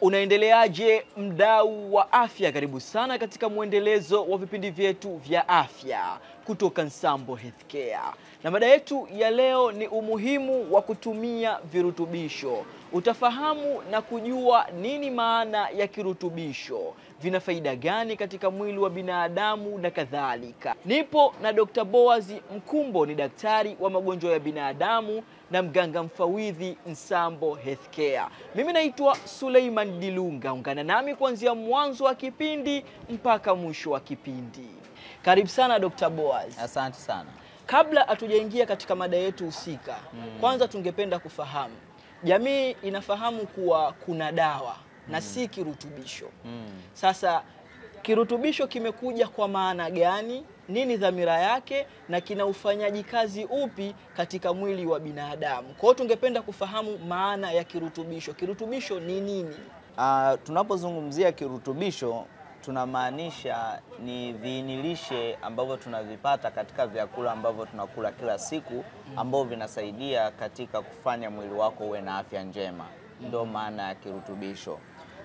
Unaendeleaje mdau wa afya? Karibu sana katika mwendelezo wa vipindi vyetu vya afya kutoka Nsambo Healthcare, na mada yetu ya leo ni umuhimu wa kutumia virutubisho. Utafahamu na kujua nini maana ya kirutubisho, vina faida gani katika mwili wa binadamu na kadhalika. Nipo na Dr. Boaz Mkumbo, ni daktari wa magonjwa ya binadamu na mganga mfawidhi Nsambo Healthcare. Mimi naitwa Suleiman Dilunga. Ungana nami kuanzia mwanzo wa kipindi mpaka mwisho wa kipindi. Karibu sana Dr. Boaz. Asante sana. Kabla hatujaingia katika mada yetu husika, kwanza tungependa kufahamu, jamii inafahamu kuwa kuna dawa na si kirutubisho. Mm. Sasa kirutubisho kimekuja kwa maana gani? Nini dhamira yake na kina ufanyaji kazi upi katika mwili wa binadamu? Kwa hiyo tungependa kufahamu maana ya kirutubisho. Kirutubisho ni nini? Uh, tunapozungumzia kirutubisho tunamaanisha ni viinilishe ambavyo tunavipata katika vyakula ambavyo tunakula kila siku ambavyo vinasaidia katika kufanya mwili wako uwe na afya njema. Ndio maana ya kirutubisho.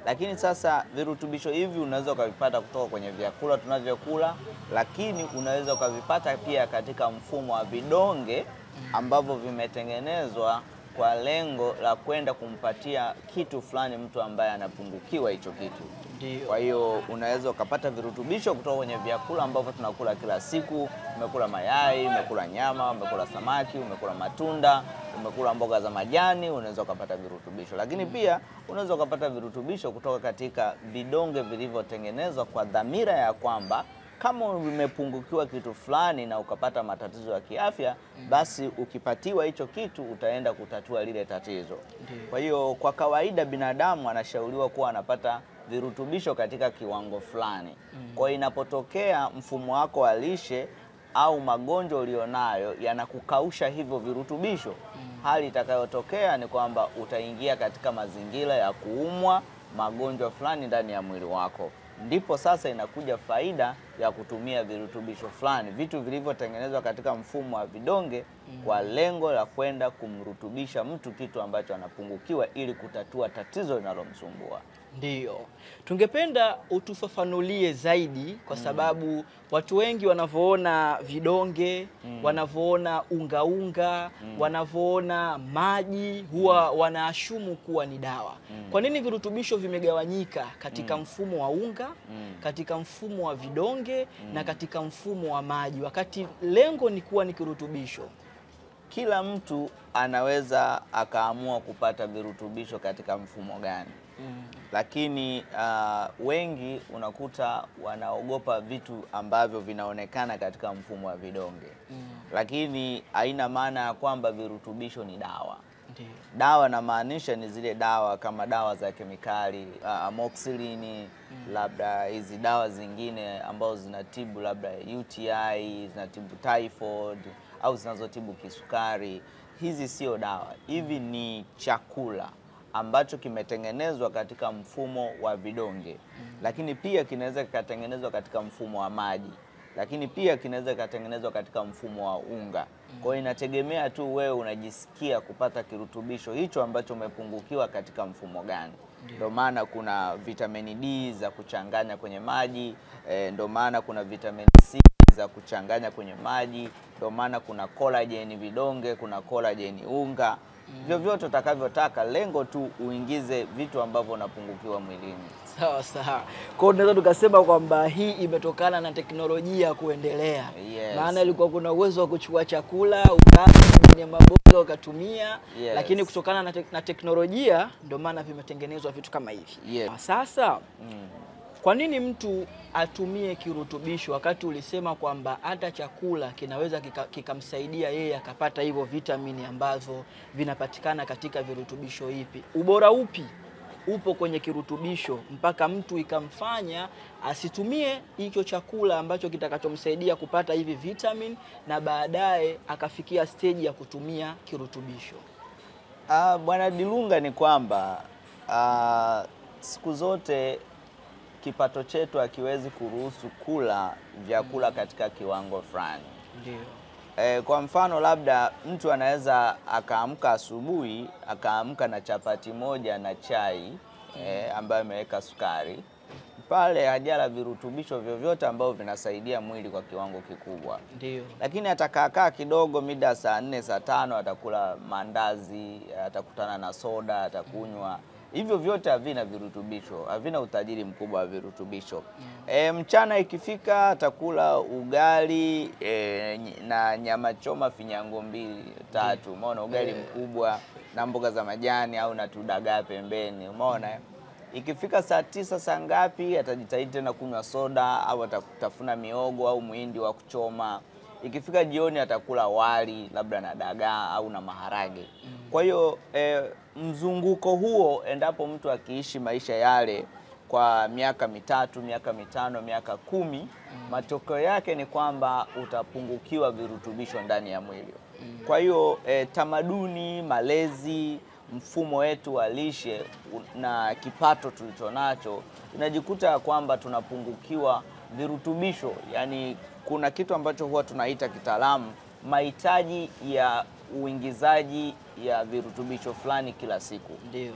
Lakini sasa virutubisho hivi unaweza ukavipata kutoka kwenye vyakula tunavyokula, lakini unaweza ukavipata pia katika mfumo wa vidonge ambavyo vimetengenezwa kwa lengo la kwenda kumpatia kitu fulani mtu ambaye anapungukiwa hicho kitu. Ndio. Kwa hiyo unaweza ukapata virutubisho kutoka kwenye vyakula ambavyo tunakula kila siku. Umekula mayai, umekula nyama, umekula samaki, umekula matunda, umekula mboga za majani, unaweza ukapata virutubisho. Lakini pia unaweza ukapata virutubisho kutoka katika vidonge vilivyotengenezwa kwa dhamira ya kwamba kama umepungukiwa kitu fulani na ukapata matatizo ya kiafya, basi ukipatiwa hicho kitu utaenda kutatua lile tatizo. Ndiyo. Kwa hiyo kwa kawaida binadamu anashauriwa kuwa anapata virutubisho katika kiwango fulani. Kwa hiyo inapotokea mfumo wako wa lishe au magonjwa ulionayo yanakukausha hivyo virutubisho, hali itakayotokea ni kwamba utaingia katika mazingira ya kuumwa magonjwa fulani ndani ya mwili wako. Ndipo sasa inakuja faida ya kutumia virutubisho fulani, vitu vilivyotengenezwa katika mfumo wa vidonge kwa lengo la kwenda kumrutubisha mtu kitu ambacho anapungukiwa ili kutatua tatizo linalomsumbua. Ndiyo, tungependa utufafanulie zaidi, kwa sababu watu wengi wanavyoona vidonge, wanavyoona ungaunga mm. wanavyoona maji huwa wanaashumu kuwa ni dawa. Kwa nini virutubisho vimegawanyika katika mfumo wa unga, katika mfumo wa vidonge na katika mfumo wa maji, wakati lengo ni kuwa ni kirutubisho? Kila mtu anaweza akaamua kupata virutubisho katika mfumo gani, lakini uh, wengi unakuta wanaogopa vitu ambavyo vinaonekana katika mfumo wa vidonge, lakini haina maana ya kwamba virutubisho ni dawa. Ndiyo. Dawa namaanisha ni zile dawa kama dawa za kemikali uh, amoxicillin labda hizi dawa zingine ambazo zinatibu labda UTI, zinatibu typhoid au zinazotibu kisukari. Hizi sio dawa, hivi ni chakula ambacho kimetengenezwa katika mfumo wa vidonge, lakini pia kinaweza kikatengenezwa katika mfumo wa maji lakini pia kinaweza kikatengenezwa katika mfumo wa unga. Kwa hiyo inategemea tu wewe unajisikia kupata kirutubisho hicho ambacho umepungukiwa katika mfumo gani. Ndio maana kuna vitamini D za kuchanganya kwenye maji ndio maana kuna vitamini C za kuchanganya kwenye maji, ndio maana kuna collagen vidonge, kuna collagen unga. Vyovyote utakavyotaka, lengo tu uingize vitu ambavyo unapungukiwa mwilini. Sawa sawa. Kwa hiyo tunaweza tukasema kwamba hii imetokana na teknolojia kuendelea. Yes. Maana ilikuwa kuna uwezo wa kuchukua chakula ukala ndani maboga ukatumia, Yes. lakini kutokana na, te na teknolojia ndio maana vimetengenezwa vitu kama hivi. Yes. Sasa Mm. Kwa nini mtu atumie kirutubisho wakati ulisema kwamba hata chakula kinaweza kika- kikamsaidia yeye akapata hivyo vitamini ambazo vinapatikana katika virutubisho hivi? Ubora upi upo kwenye kirutubisho mpaka mtu ikamfanya asitumie hicho chakula ambacho kitakachomsaidia kupata hivi vitamin na baadaye akafikia steji ya kutumia kirutubisho? Ah, Bwana Dilunga ni kwamba ah, siku zote kipato chetu hakiwezi kuruhusu kula vyakula katika kiwango fulani. Ndio. E, kwa mfano labda mtu anaweza akaamka asubuhi akaamka na chapati moja na chai e, ambayo ameweka sukari pale, hajala virutubisho vyovyote ambavyo vinasaidia mwili kwa kiwango kikubwa Ndio. lakini atakaakaa kidogo, mida saa nne saa tano atakula mandazi, atakutana na soda, atakunywa. Hivyo vyote havina virutubisho, havina utajiri mkubwa wa virutubisho. E, mchana ikifika atakula ugali e, na nyama choma finyango mbili tatu, umeona, ugali mkubwa na mboga za majani au na tudagaa pembeni, umeona mm. Ikifika saa tisa saa ngapi atajitahidi tena kunywa soda au atatafuna miogo au muhindi wa kuchoma. Ikifika jioni atakula wali labda na dagaa au na maharage. Kwa hiyo e, mzunguko huo, endapo mtu akiishi maisha yale kwa miaka mitatu, miaka mitano, miaka kumi, matokeo yake ni kwamba utapungukiwa virutubisho ndani ya mwili. Kwa hiyo e, tamaduni, malezi mfumo wetu wa lishe na kipato tulicho nacho tunajikuta kwamba tunapungukiwa virutubisho. Yaani kuna kitu ambacho huwa tunaita kitaalamu mahitaji ya uingizaji ya virutubisho fulani kila siku Ndio.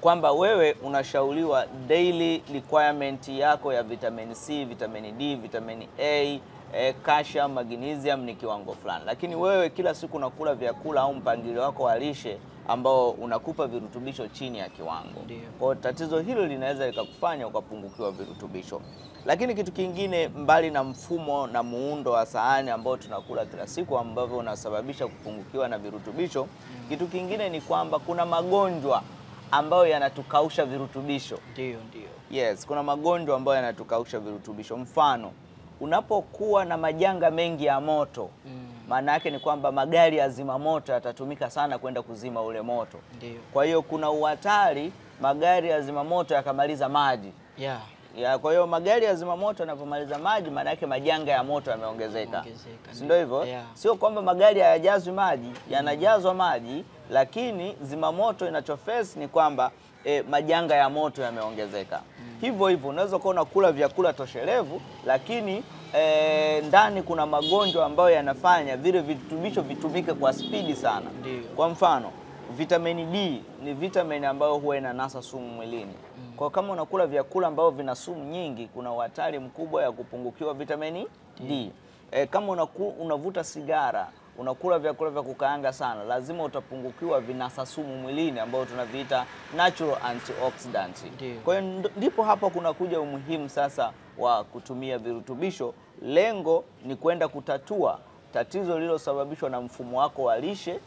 kwamba wewe unashauriwa daily requirement yako ya vitamin C, vitamin D, vitamin A, eh, calcium, magnesium ni kiwango fulani, lakini wewe kila siku unakula vyakula au mpangilio wako wa lishe ambao unakupa virutubisho chini ya kiwango. Kwa tatizo hilo linaweza likakufanya ukapungukiwa virutubisho. Lakini kitu kingine mbali na mfumo na muundo wa sahani ambao tunakula kila siku ambavyo unasababisha kupungukiwa na virutubisho, kitu kingine ni kwamba kuna magonjwa ambayo yanatukausha virutubisho. Ndio, ndio. Yes, kuna magonjwa ambayo yanatukausha virutubisho. Mfano, unapokuwa na majanga mengi ya moto, Mm. Maana yake ni kwamba magari ya zimamoto yatatumika sana kwenda kuzima ule moto. Ndiyo. Kwa hiyo kuna uhatari magari ya zimamoto yakamaliza maji Yeah. ya, kwa hiyo magari ya zimamoto yanapomaliza maji, maana yake majanga ya moto yameongezeka, si ndio hivyo? yeah. Sio kwamba magari hayajazwi maji, yanajazwa maji, lakini zimamoto inachofesi ni kwamba eh, majanga ya moto yameongezeka. Hivyo hivyo unaweza kuwa unakula vyakula toshelevu, lakini eh, ndani kuna magonjwa ambayo yanafanya vile virutubisho vitumike kwa spidi sana. Ndiyo. Kwa mfano vitamini D ni vitamini ambayo huwa inanasa sumu mwilini. Kwa kama unakula vyakula ambavyo vina sumu nyingi, kuna uhatari mkubwa ya kupungukiwa vitamini D. E, kama unaku, unavuta sigara, unakula vyakula vya kukaanga sana, lazima utapungukiwa vinasa sumu mwilini ambayo tunaviita natural antioxidant. Kwa hiyo ndipo hapa kunakuja umuhimu sasa wa kutumia virutubisho. Lengo ni kwenda kutatua tatizo lililosababishwa na mfumo wako wa lishe.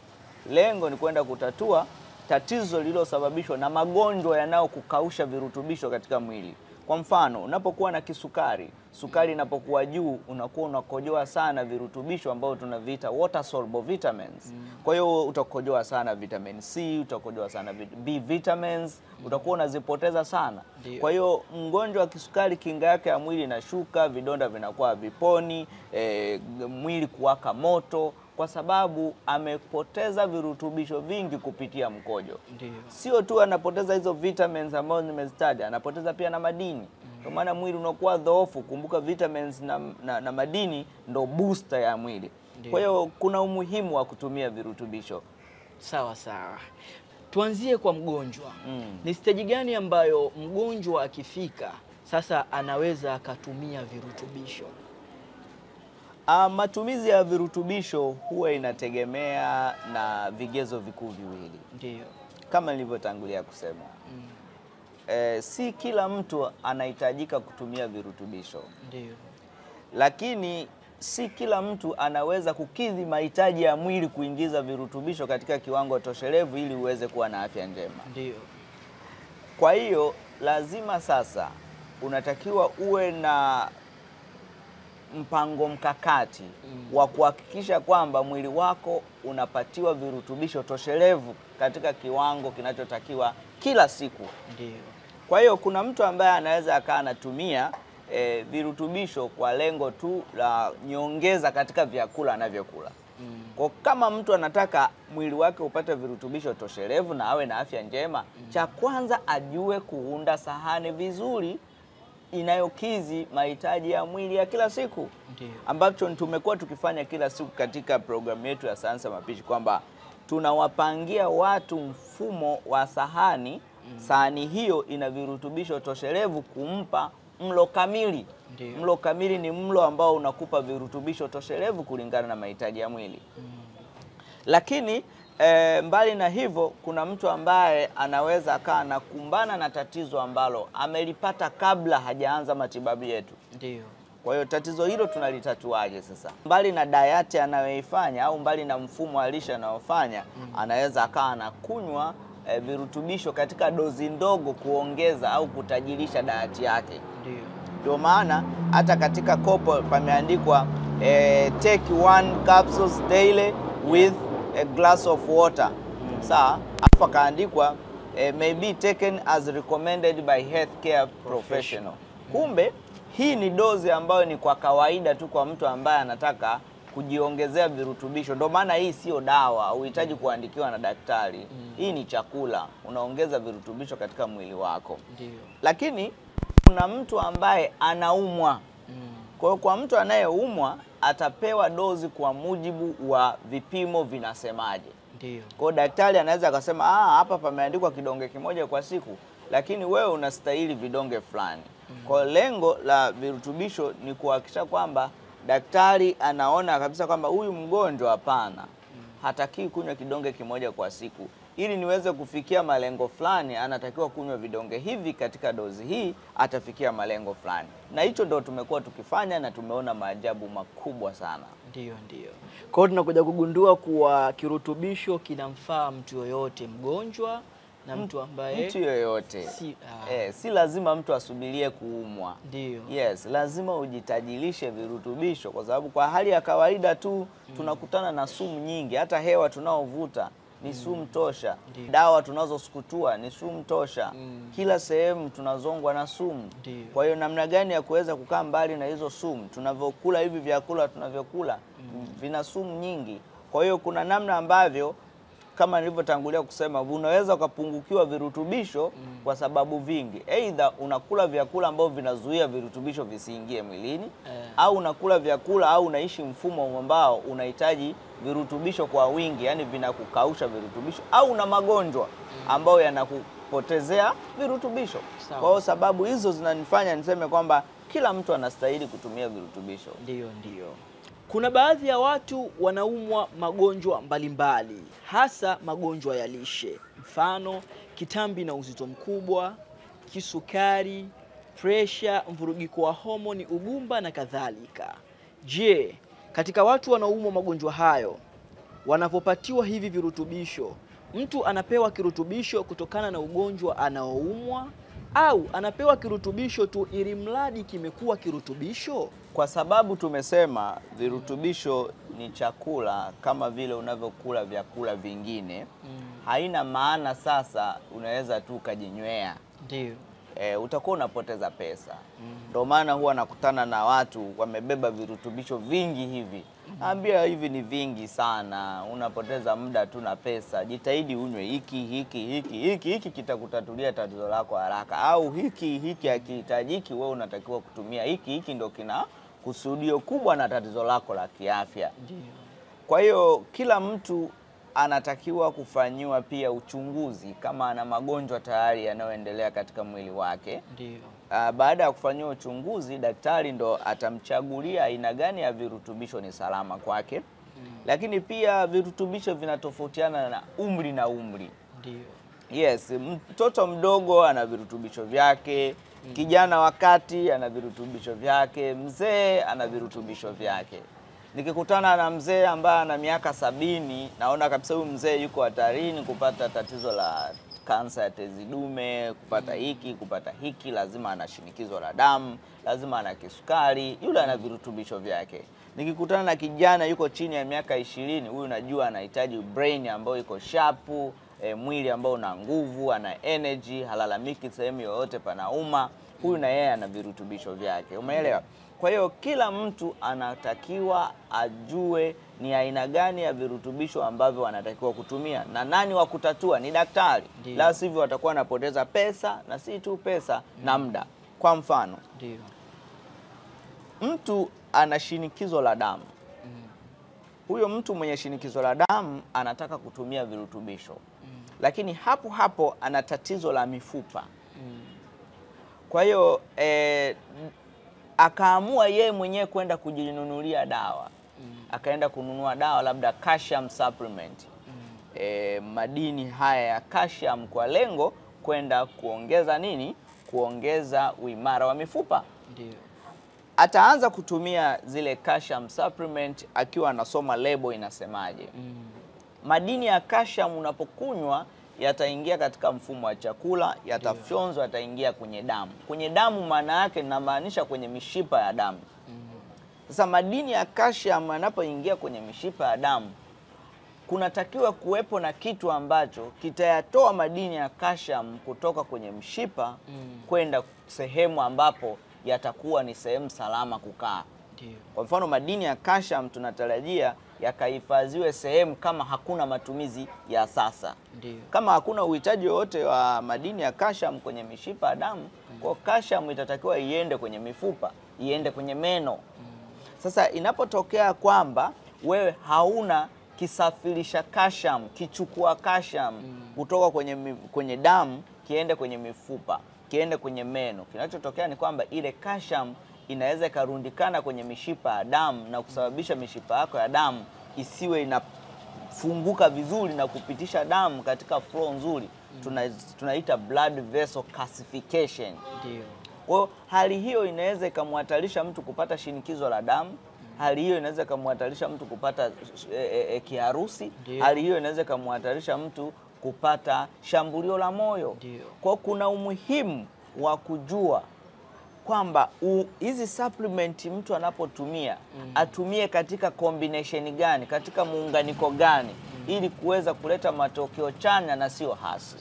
Lengo ni kwenda kutatua tatizo lililosababishwa na magonjwa yanayokukausha virutubisho katika mwili. Kwa mfano, unapokuwa na kisukari, sukari inapokuwa juu, unakuwa unakojoa sana virutubisho ambavyo tunaviita water soluble vitamins. Kwa hiyo utakojoa sana vitamin C, utakojoa sana B vitamins, utakuwa unazipoteza sana. Kwa hiyo mgonjwa wa kisukari, kinga yake ya mwili inashuka, vidonda vinakuwa viponi, eh, mwili kuwaka moto, kwa sababu amepoteza virutubisho vingi kupitia mkojo Ndiyo. sio tu anapoteza hizo vitamins ambazo nimezitaja, anapoteza pia na madini. Kwa maana mwili unakuwa dhoofu. Kumbuka vitamins na, na, na madini ndo booster ya mwili. Kwa hiyo kuna umuhimu wa kutumia virutubisho. Sawa sawa. Tuanzie kwa mgonjwa. Mm. Ni steji gani ambayo mgonjwa akifika sasa anaweza akatumia virutubisho? Ah, matumizi ya virutubisho huwa inategemea na vigezo vikuu viwili Ndio. kama nilivyotangulia kusema. Mm. Eh, si kila mtu anahitajika kutumia virutubisho. Ndio. lakini si kila mtu anaweza kukidhi mahitaji ya mwili kuingiza virutubisho katika kiwango toshelevu ili uweze kuwa na afya njema. Ndio. Kwa hiyo lazima sasa unatakiwa uwe na mpango mkakati Mm. wa kuhakikisha kwamba mwili wako unapatiwa virutubisho toshelevu katika kiwango kinachotakiwa kila siku. Ndio. Kwa hiyo kuna mtu ambaye anaweza akawa anatumia e, virutubisho kwa lengo tu la nyongeza katika vyakula anavyokula. Mm. Kwa kama mtu anataka mwili wake upate virutubisho toshelevu na awe na afya njema, cha kwanza ajue kuunda sahani vizuri inayokizi mahitaji ya mwili ya kila siku Ndiyo. ambacho tumekuwa tukifanya kila siku katika programu yetu ya sayansi ya mapishi kwamba tunawapangia watu mfumo wa sahani sahani hiyo ina virutubisho toshelevu kumpa mlo kamili. Ndiyo. Mlo kamili ni mlo ambao unakupa virutubisho toshelevu kulingana na mahitaji ya mwili. Lakini e, mbali na hivyo, kuna mtu ambaye anaweza akawa anakumbana na tatizo ambalo amelipata kabla hajaanza matibabu yetu. Ndio. Kwa hiyo tatizo hilo tunalitatuaje sasa? Mbali na dayati anayoifanya au mbali na mfumo wa lishe anayofanya, anaweza akawa anakunywa e, virutubisho katika dozi ndogo kuongeza au kutajirisha dayati yake. Ndio. Ndio maana hata katika kopo pameandikwa e, take one capsules daily with a glass of water. Sawa, alafu akaandikwa eh, may be taken as recommended by healthcare professional. Kumbe hii ni dozi ambayo ni kwa kawaida tu kwa mtu ambaye anataka kujiongezea virutubisho. Ndio maana hii sio dawa, huhitaji kuandikiwa na daktari. Hii ni chakula, unaongeza virutubisho katika mwili wako Ndiyo. lakini kuna mtu ambaye anaumwa. Mm. Kwa hiyo kwa mtu anayeumwa atapewa dozi kwa mujibu wa vipimo vinasemaje. Ndio. Kwa daktari anaweza akasema ah, hapa pameandikwa kidonge kimoja kwa siku, lakini wewe unastahili vidonge fulani. Kwa lengo la virutubisho ni kuhakikisha kwamba daktari anaona kabisa kwamba huyu mgonjwa hapana, hatakii kunywa kidonge kimoja kwa siku. Ili niweze kufikia malengo fulani, anatakiwa kunywa vidonge hivi katika dozi hii, atafikia malengo fulani. Na hicho ndo tumekuwa tukifanya na tumeona maajabu makubwa sana. Ndio, ndio. Kwa hiyo tunakuja kugundua kuwa kirutubisho kinamfaa mtu yoyote, mgonjwa na mtu ambaye Mtu yoyote si, ah, eh, si lazima mtu asubirie kuumwa. ndio. Yes, lazima ujitajirishe virutubisho kwa sababu kwa hali ya kawaida tu tunakutana na sumu nyingi. Hata hewa tunaovuta ni sumu tosha, Ndiyo. dawa tunazosukutua ni sumu tosha, Mm. kila sehemu tunazongwa na sumu. Kwa hiyo namna gani ya kuweza kukaa mbali na hizo sumu? Tunavyokula hivi vyakula tunavyokula vina sumu nyingi. Kwa hiyo kuna namna ambavyo kama nilivyotangulia kusema unaweza ukapungukiwa virutubisho kwa sababu vingi. Aidha unakula vyakula ambavyo vinazuia virutubisho visiingie mwilini Eh. au unakula vyakula au unaishi mfumo ambao unahitaji virutubisho kwa wingi, yani vinakukausha virutubisho, au una magonjwa ambayo yanakupotezea virutubisho. Kwa hiyo sababu hizo zinanifanya niseme kwamba kila mtu anastahili kutumia virutubisho. Ndio, ndio. Kuna baadhi ya watu wanaumwa magonjwa mbalimbali, hasa magonjwa ya lishe, mfano kitambi na uzito mkubwa, kisukari, presha, mvurugiko wa homoni, ugumba na kadhalika. Je, katika watu wanaoumwa magonjwa hayo wanapopatiwa hivi virutubisho, mtu anapewa kirutubisho kutokana na ugonjwa anaoumwa au anapewa kirutubisho tu ili mradi kimekuwa kirutubisho? Kwa sababu tumesema virutubisho ni chakula kama vile unavyokula vyakula vingine, haina maana sasa unaweza tu ukajinywea. Ndio. E, utakuwa unapoteza pesa. Ndio maana huwa nakutana na watu wamebeba virutubisho vingi hivi, naambia hivi ni vingi sana, unapoteza muda tu na pesa. Jitahidi unywe hiki hiki hiki hiki hiki, kitakutatulia tatizo lako haraka, au hiki hiki hakihitajiki, wewe unatakiwa kutumia hiki hiki, ndo kina kusudio kubwa na tatizo lako la kiafya. Kwa hiyo kila mtu anatakiwa kufanyiwa pia uchunguzi kama ana magonjwa tayari yanayoendelea katika mwili wake. Ndio. Ah, baada ya kufanyiwa uchunguzi, daktari ndo atamchagulia aina gani ya virutubisho ni salama kwake. Lakini pia virutubisho vinatofautiana na umri na umri. Ndio. Yes, mtoto mdogo ana virutubisho vyake, kijana wakati ana virutubisho vyake, mzee ana virutubisho vyake. Nikikutana na mzee ambaye ana miaka sabini, naona kabisa huyu mzee yuko hatarini kupata tatizo la kansa ya tezi dume, kupata hiki, kupata hiki, lazima ana shinikizo la damu, lazima ana kisukari, yule ana virutubisho vyake. Nikikutana na kijana yuko chini ya miaka ishirini, huyu najua anahitaji brain ambayo iko shapu, e, mwili ambao una nguvu, ana energy, halalamiki sehemu yoyote panauma, huyu na yeye ana virutubisho vyake. Umeelewa? Kwa hiyo kila mtu anatakiwa ajue ni aina gani ya virutubisho ambavyo anatakiwa kutumia na nani wa kutatua ni daktari, la sivyo watakuwa wanapoteza pesa na si tu pesa na muda. Kwa mfano, Ndio. mtu ana shinikizo la damu huyo mtu mwenye shinikizo la damu anataka kutumia virutubisho. lakini hapo hapo ana tatizo la mifupa. Mm. Kwa hiyo eh, akaamua yeye mwenyewe kwenda kujinunulia dawa Mm. akaenda kununua dawa labda calcium supplement Mm. e, madini haya ya calcium kwa lengo kwenda kuongeza nini, kuongeza uimara wa mifupa. Ndio. Ataanza kutumia zile calcium supplement akiwa anasoma lebo inasemaje. Mm. Madini ya calcium unapokunywa yataingia katika mfumo wa chakula, yatafyonzwa, yataingia kwenye damu. Kwenye damu maana yake namaanisha kwenye mishipa ya damu. Mm. Sasa madini ya kalsiamu yanapoingia kwenye mishipa ya damu, kunatakiwa kuwepo na kitu ambacho kitayatoa madini ya kalsiamu kutoka kwenye mshipa Mm. kwenda sehemu ambapo yatakuwa ni sehemu salama kukaa. Kwa mfano, madini ya kalsiamu tunatarajia yakahifadhiwe sehemu kama hakuna matumizi ya sasa. Ndiyo. kama hakuna uhitaji wowote wa madini ya kasham kwenye mishipa ya damu, kwa kasham itatakiwa iende kwenye mifupa, iende kwenye meno. Sasa inapotokea kwamba wewe hauna kisafirisha kasham kichukua kasham kutoka kwenye, kwenye damu kiende kwenye mifupa, kiende kwenye meno, kinachotokea ni kwamba ile calcium inaweza ikarundikana kwenye mishipa ya damu na kusababisha mishipa yako ya damu isiwe inafunguka vizuri na kupitisha damu katika flow nzuri tuna, tunaita blood vessel calcification. Ndio. Kwa hiyo hali hiyo inaweza ikamhatarisha mtu kupata shinikizo la damu. Hali hiyo inaweza ikamhatarisha mtu kupata e, e, kiharusi. Hali hiyo inaweza ikamhatarisha mtu kupata shambulio la moyo. Kwa hiyo kuna umuhimu wa kujua kwamba hizi supplement mtu anapotumia atumie katika combination gani, katika muunganiko gani, ili kuweza kuleta matokeo chanya na sio hasi.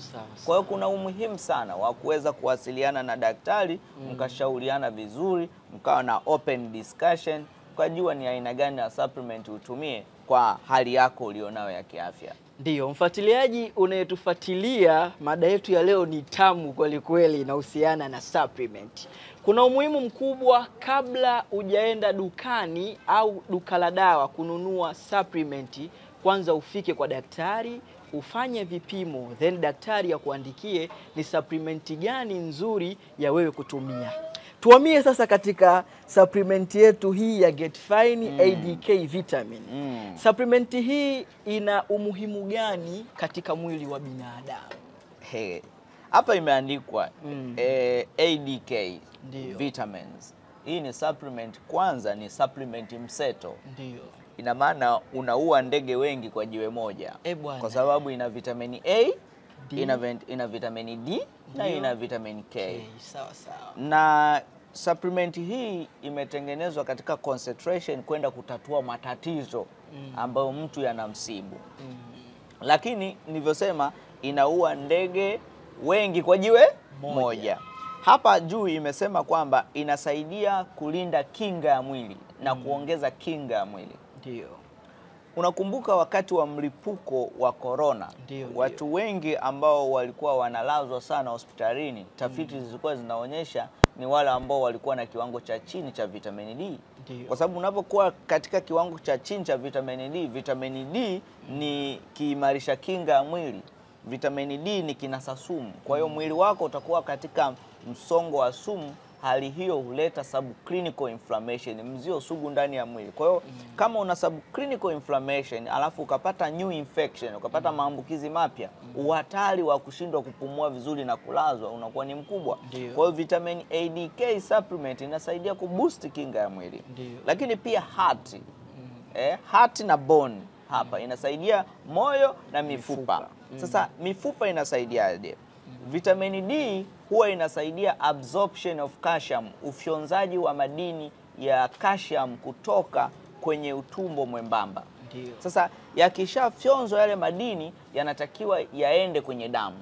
Kwa hiyo kuna umuhimu sana wa kuweza kuwasiliana na daktari, mkashauriana vizuri, mkawa na open discussion, ukajua ni aina gani ya supplement utumie kwa hali yako ulionayo ya kiafya. Ndiyo, mfuatiliaji unayetufuatilia, mada yetu ya leo ni tamu kweli kweli, inahusiana na supplement. Kuna umuhimu mkubwa kabla hujaenda dukani au duka la dawa kununua supplement, kwanza ufike kwa daktari ufanye vipimo, then daktari akuandikie ni supplement gani nzuri ya wewe kutumia. Tuhamie sasa katika supplement yetu hii ya Get Fine ADK Vitamin. Mm. Supplement hii ina umuhimu gani katika mwili wa binadamu? Hapa imeandikwa Mm. eh, ADK Ndiyo. vitamins. Hii ni supplement, kwanza ni supplement mseto, Ndiyo. ina maana unaua ndege wengi kwa jiwe moja, E, kwa sababu ina vitamini A D. ina, ina vitamini D na ina vitamini K Okay, sawa sawa. na supplement hii imetengenezwa katika concentration kwenda kutatua matatizo Mm. ambayo mtu yanamsibu Mm. lakini nilivyosema inaua ndege wengi kwa jiwe Moja. moja. Hapa juu imesema kwamba inasaidia kulinda kinga ya mwili na kuongeza kinga ya mwili. Ndio. Unakumbuka wakati wa mlipuko wa korona, watu wengi ambao walikuwa wanalazwa sana hospitalini, tafiti zilikuwa zinaonyesha ni wale ambao walikuwa na kiwango cha chini cha vitamini D Ndio. kwa sababu unapokuwa katika kiwango cha chini cha vitamini D, vitamini D ni kiimarisha kinga ya mwili. Vitamini D ni kinasa sumu, kwa hiyo mwili wako utakuwa katika msongo wa sumu. Hali hiyo huleta subclinical inflammation, mzio sugu ndani ya mwili. Kwa hiyo kama una subclinical inflammation alafu ukapata new infection, ukapata maambukizi mapya, uhatari wa kushindwa kupumua vizuri na kulazwa unakuwa ni mkubwa. Ndio. Kwa hiyo vitamin ADK supplement inasaidia kuboost kinga ya mwili Ndiyo. lakini pia heart eh, heart na bone hapa inasaidia moyo na mifupa, Mifupa. Sasa mifupa inasaidiaje? Vitamini D huwa inasaidia absorption of calcium, ufyonzaji wa madini ya calcium kutoka kwenye utumbo mwembamba. Sasa yakishafyonzwa yale madini yanatakiwa yaende kwenye damu.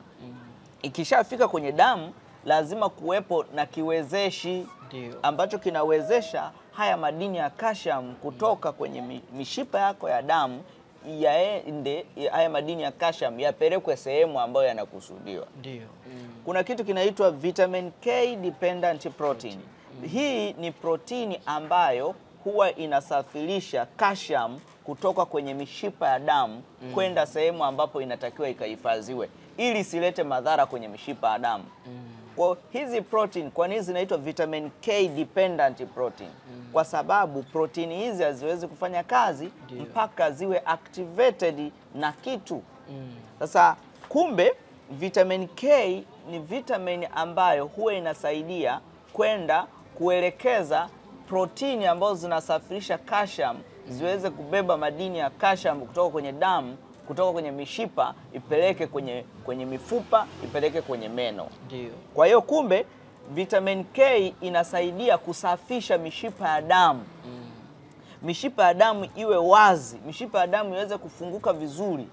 Ikishafika kwenye damu lazima kuwepo na kiwezeshi Ndio. ambacho kinawezesha haya madini ya calcium kutoka kwenye mishipa yako ya damu yaende, haya madini ya calcium yapelekwe sehemu ambayo yanakusudiwa. Ndio. Kuna kitu kinaitwa vitamin K dependent protein. Hii ni protini ambayo huwa inasafirisha calcium kutoka kwenye mishipa ya damu kwenda sehemu ambapo inatakiwa ikahifadhiwe. ili isilete madhara kwenye mishipa ya damu. Kwa hizi protein, kwa nini zinaitwa vitamin K dependent protein? Kwa sababu protini hizi haziwezi kufanya kazi Dio, mpaka ziwe activated na kitu. Mm. Sasa kumbe vitamin K ni vitamin ambayo huwa inasaidia kwenda kuelekeza protini ambazo zinasafirisha calcium ziweze kubeba madini ya calcium kutoka kwenye damu, kutoka kwenye mishipa ipeleke kwenye, kwenye mifupa, ipeleke kwenye meno. Ndio. Kwa hiyo kumbe vitamin K inasaidia kusafisha mishipa ya damu Mm. mishipa ya damu iwe wazi, mishipa ya damu iweze kufunguka vizuri.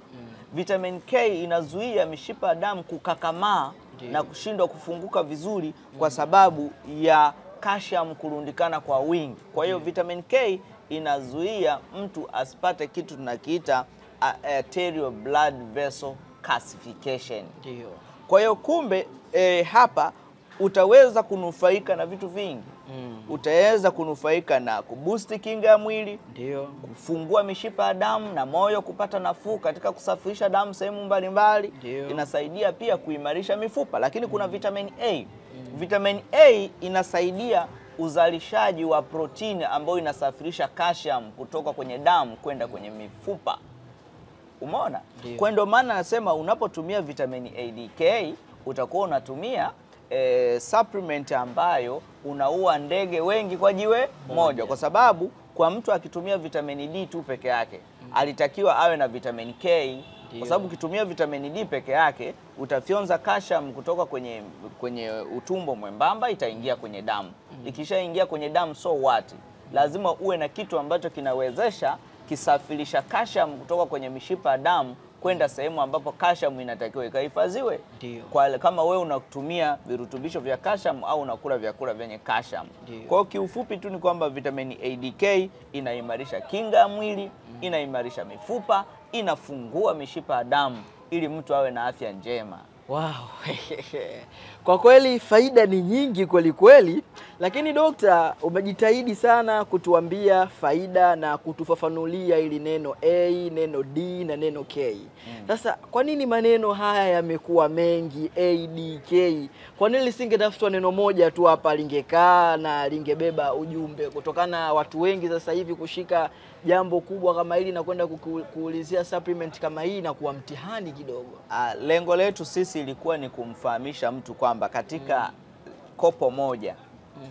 Vitamin K inazuia mishipa ya damu kukakamaa Ndiyo. na kushindwa kufunguka vizuri kwa sababu ya calcium kurundikana kwa wingi. Kwa hiyo vitamin K inazuia mtu asipate kitu tunakiita arterial blood vessel calcification. Ndio. Kwa hiyo kumbe e, hapa utaweza kunufaika na vitu vingi. Mm. Utaweza kunufaika na kubusti kinga ya mwili, Ndio. kufungua mishipa ya damu na moyo kupata nafuu katika kusafirisha damu sehemu mbalimbali. Inasaidia pia kuimarisha mifupa, lakini kuna vitamin A. Vitamin A inasaidia uzalishaji wa protini ambayo inasafirisha calcium kutoka kwenye damu kwenda kwenye mifupa. Umeona? Kwa ndio maana nasema unapotumia vitamini ADK utakuwa unatumia e, supplement ambayo unaua ndege wengi kwa jiwe moja, kwa sababu kwa mtu akitumia vitamini D tu peke yake alitakiwa awe na vitamini K. Kwa sababu ukitumia vitamini D peke yake utafyonza calcium kutoka kwenye, kwenye utumbo mwembamba itaingia kwenye damu. Ikishaingia kwenye damu, so what? Lazima uwe na kitu ambacho kinawezesha kisafirisha calcium kutoka kwenye mishipa ya damu kwenda sehemu ambapo calcium inatakiwa ikahifadhiwe. Kwa kama wewe unatumia virutubisho vya calcium au unakula vyakula vyenye calcium. Kwa hiyo kiufupi tu ni kwamba vitamini ADK inaimarisha kinga ya mwili, inaimarisha mifupa, inafungua mishipa ya damu ili mtu awe na afya njema. Wow. Kwa kweli faida ni nyingi kweli kweli, lakini dokta, umejitahidi sana kutuambia faida na kutufafanulia ili neno A, neno D na neno K. Sasa kwa nini maneno haya yamekuwa mengi A, D, K? Kwa nini lisingetafutwa neno moja tu hapa lingekaa na lingebeba ujumbe, kutokana na watu wengi sasa hivi kushika jambo kubwa kama hili na kwenda kuulizia supplement kama hii na kuwa mtihani kidogo. Ah, lengo letu sisi ilikuwa ni kumfahamisha mtu kwamba katika kopo moja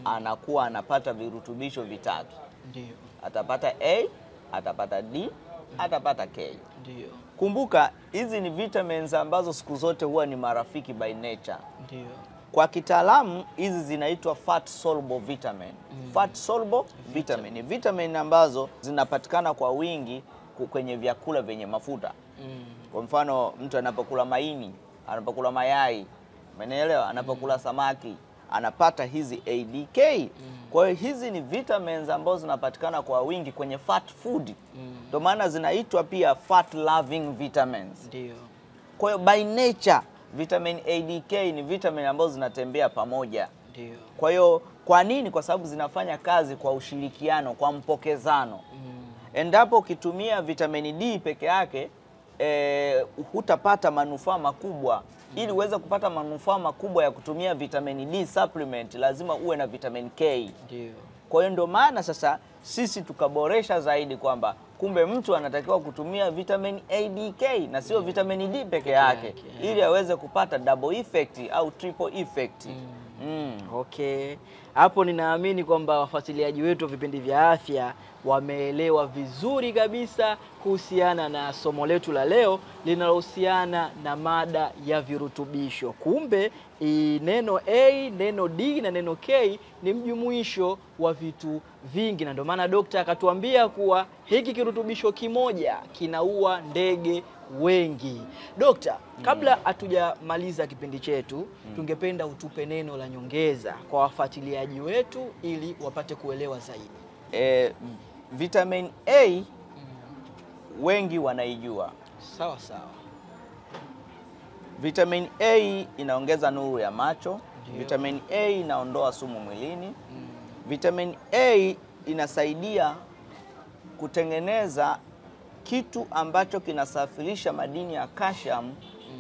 anakuwa anapata virutubisho vitatu. Ndiyo. Atapata A, atapata D, atapata K. Ndiyo. Kumbuka hizi ni vitamins ambazo siku zote huwa ni marafiki by nature. Ndiyo. Kwa kitaalamu hizi zinaitwa fat soluble vitamin. Fat soluble vitamin ni vitamin ambazo zinapatikana kwa wingi kwenye vyakula vyenye mafuta. Mm. Kwa mfano mtu anapokula maini, anapokula mayai, umenielewa? Anapokula samaki anapata hizi ADK. Kwa hiyo hizi ni vitamins ambazo zinapatikana kwa wingi kwenye fat food, ndio maana zinaitwa pia fat loving vitamins. Ndio. Kwa hiyo by nature vitamin ADK ni vitamin ambazo zinatembea pamoja. Ndio. Kwa hiyo kwa nini? Kwa sababu zinafanya kazi kwa ushirikiano, kwa mpokezano. Endapo ukitumia vitamini D peke yake eh, hutapata manufaa makubwa. Ili uweze kupata manufaa makubwa ya kutumia vitamini D supplement, lazima uwe na vitamin K. Ndio. Kwa hiyo ndio maana sasa sisi tukaboresha zaidi kwamba kumbe mtu anatakiwa kutumia vitamin ADK na sio vitamin D peke yake yake, ili aweze kupata double effect au triple effect. Mm. Okay, hapo ninaamini kwamba wafuatiliaji wetu wa vipindi vya afya wameelewa vizuri kabisa kuhusiana na somo letu la leo linalohusiana na mada ya virutubisho. Kumbe i, neno A, neno D na neno K ni mjumuisho wa vitu vingi, na ndio maana dokta akatuambia kuwa hiki kirutubisho kimoja kinaua ndege wengi. Dokta, kabla hatujamaliza kipindi chetu, tungependa utupe neno la nyongeza kwa wafuatiliaji wetu ili wapate kuelewa zaidi. E, vitamin A wengi wanaijua. Sawa sawa. Vitamin A inaongeza nuru ya macho. Ndio. Vitamin A inaondoa sumu mwilini. Vitamin A inasaidia kutengeneza kitu ambacho kinasafirisha madini ya calcium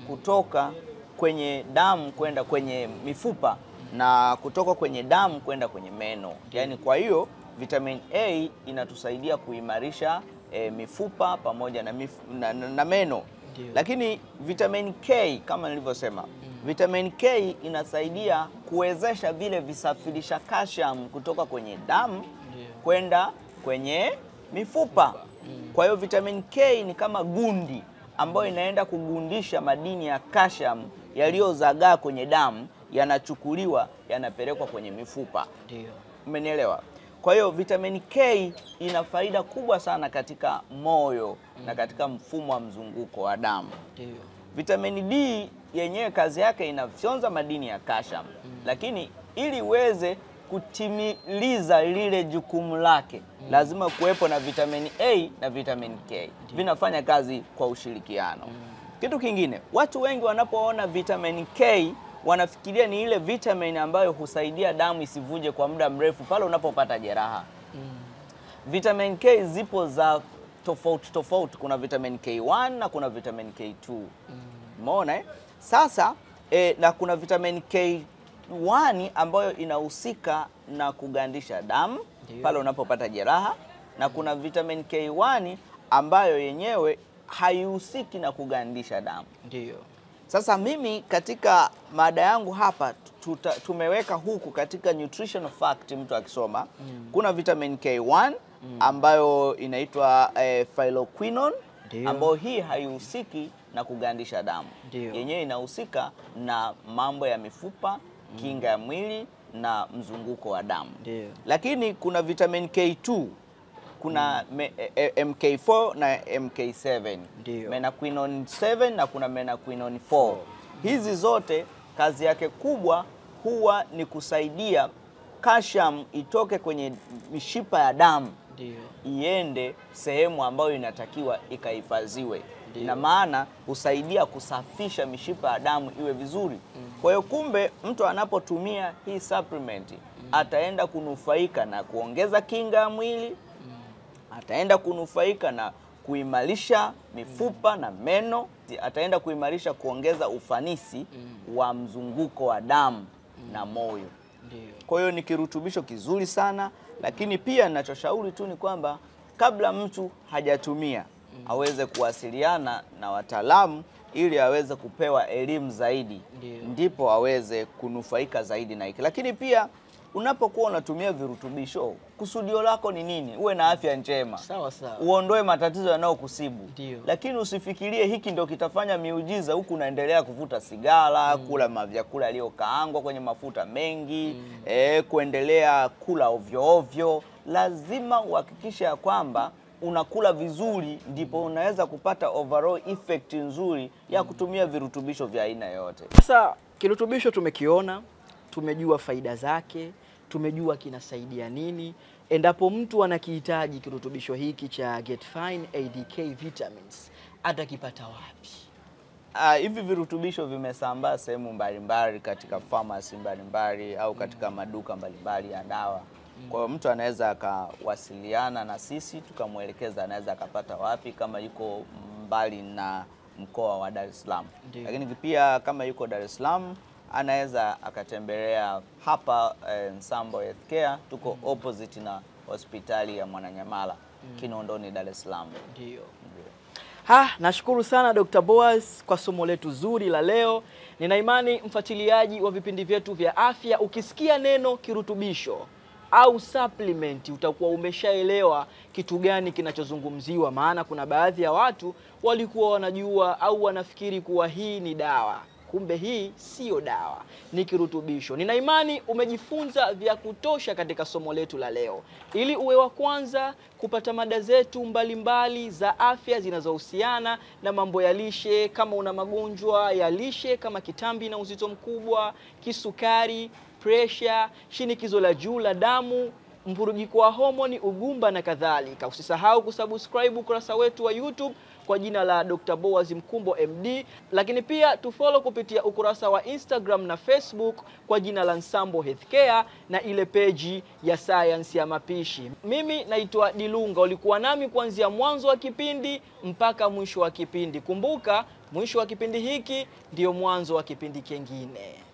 kutoka kwenye damu kwenda kwenye mifupa na kutoka kwenye damu kwenda kwenye meno. Yaani, kwa hiyo vitamin A inatusaidia kuimarisha e, mifupa pamoja na, mif, na, na, na meno. Ndio. Lakini vitamin K kama nilivyosema, vitamin K inasaidia kuwezesha vile visafirisha calcium kutoka kwenye damu kwenda kwenye mifupa. Kwa hiyo vitamin K ni kama gundi ambayo inaenda kugundisha madini ya calcium yaliyozagaa kwenye damu, yanachukuliwa yanapelekwa kwenye mifupa. Ndio. Umenielewa? Kwa hiyo vitamin K ina faida kubwa sana katika moyo na katika mfumo wa mzunguko wa damu. Ndio. Vitamin D yenyewe kazi yake inafyonza madini ya calcium, lakini ili iweze kutimiliza lile jukumu lake lazima kuwepo na vitamin A na vitamin K, vinafanya kazi kwa ushirikiano. Kitu kingine, watu wengi wanapoona vitamin K wanafikiria ni ile vitamin ambayo husaidia damu isivuje kwa muda mrefu pale unapopata jeraha. Vitamin K zipo za tofauti tofauti, kuna vitamin K1 na kuna vitamin K2. Umeona eh? Sasa eh, na kuna vitamin K1 ambayo inahusika na kugandisha damu pale unapopata jeraha, na kuna vitamin K1 ambayo yenyewe haihusiki na kugandisha damu. Ndio. Sasa mimi katika mada yangu hapa tuta, tumeweka huku katika nutritional fact, mtu akisoma kuna vitamin K1 ambayo inaitwa eh, phylloquinone ambayo hii haihusiki na kugandisha damu, yenyewe inahusika na mambo ya mifupa, kinga ya mwili na mzunguko wa damu. Ndio. Lakini kuna vitamin K2 kuna me, e, e, MK4 na MK7 Ndio. menaquinone 7 na kuna menaquinone 4. Hizi zote kazi yake kubwa huwa ni kusaidia calcium itoke kwenye mishipa ya damu iende sehemu ambayo inatakiwa ikahifadhiwe. Ina maana husaidia kusafisha mishipa ya damu iwe vizuri. Kwa hiyo kumbe, mtu anapotumia hii supplement ataenda kunufaika na kuongeza kinga ya mwili, ataenda kunufaika na kuimarisha mifupa na meno, ataenda kuimarisha kuongeza ufanisi wa mzunguko wa damu na moyo. Kwa hiyo ni kirutubisho kizuri sana, lakini pia ninachoshauri tu ni kwamba kabla mtu hajatumia aweze kuwasiliana na wataalamu ili aweze kupewa elimu zaidi, Ndiyo. ndipo aweze kunufaika zaidi na hiki. Lakini pia unapokuwa unatumia virutubisho, kusudio lako ni nini? Uwe na afya njema, Sawa sawa. uondoe matatizo yanayokusibu, Ndio. lakini usifikirie hiki ndio kitafanya miujiza huku unaendelea kuvuta sigara, kula mavyakula yaliyokaangwa kwenye mafuta mengi eh, kuendelea kula ovyo ovyo. Lazima uhakikishe ya kwamba unakula vizuri, ndipo unaweza kupata overall effect nzuri ya kutumia virutubisho vya aina yote. Sasa kirutubisho tumekiona, tumejua faida zake, tumejua kinasaidia nini. Endapo mtu anakihitaji kirutubisho hiki cha Getfine ADK Vitamins, atakipata wapi? Uh, hivi virutubisho vimesambaa sehemu mbalimbali katika pharmacy mbalimbali au katika maduka mbalimbali ya dawa. Kwa hiyo mtu anaweza akawasiliana na sisi tukamwelekeza anaweza akapata wapi kama yuko mbali na mkoa wa Dar es Salaam. Lakini pia kama yuko Dar es Salaam anaweza akatembelea hapa eh, Nsambo Healthcare tuko opposite na hospitali ya Mwananyamala Kinondoni, Dar es Salaam. Ndio. Ha, nashukuru sana Dr. Boaz kwa somo letu zuri la leo. Nina imani mfuatiliaji wa vipindi vyetu vya afya, ukisikia neno kirutubisho au supplement utakuwa umeshaelewa kitu gani kinachozungumziwa, maana kuna baadhi ya watu walikuwa wanajua au wanafikiri kuwa hii ni dawa. Kumbe hii siyo dawa, ni kirutubisho. Nina imani umejifunza vya kutosha katika somo letu la leo. Ili uwe wa kwanza kupata mada zetu mbalimbali za afya zinazohusiana na mambo ya lishe, kama una magonjwa ya lishe kama kitambi na uzito mkubwa, kisukari, presha, shinikizo la juu la damu mvurugiko wa homoni, ugumba na kadhalika. Usisahau kusubscribe ukurasa wetu wa YouTube kwa jina la Dr. Boaz Mkumbo MD, lakini pia tufollow kupitia ukurasa wa Instagram na Facebook kwa jina la Nsambo Healthcare na ile peji ya sayansi ya mapishi. Mimi naitwa Dilunga, ulikuwa nami kuanzia mwanzo wa kipindi mpaka mwisho wa kipindi. Kumbuka Mwisho wa kipindi hiki ndio mwanzo wa kipindi kingine.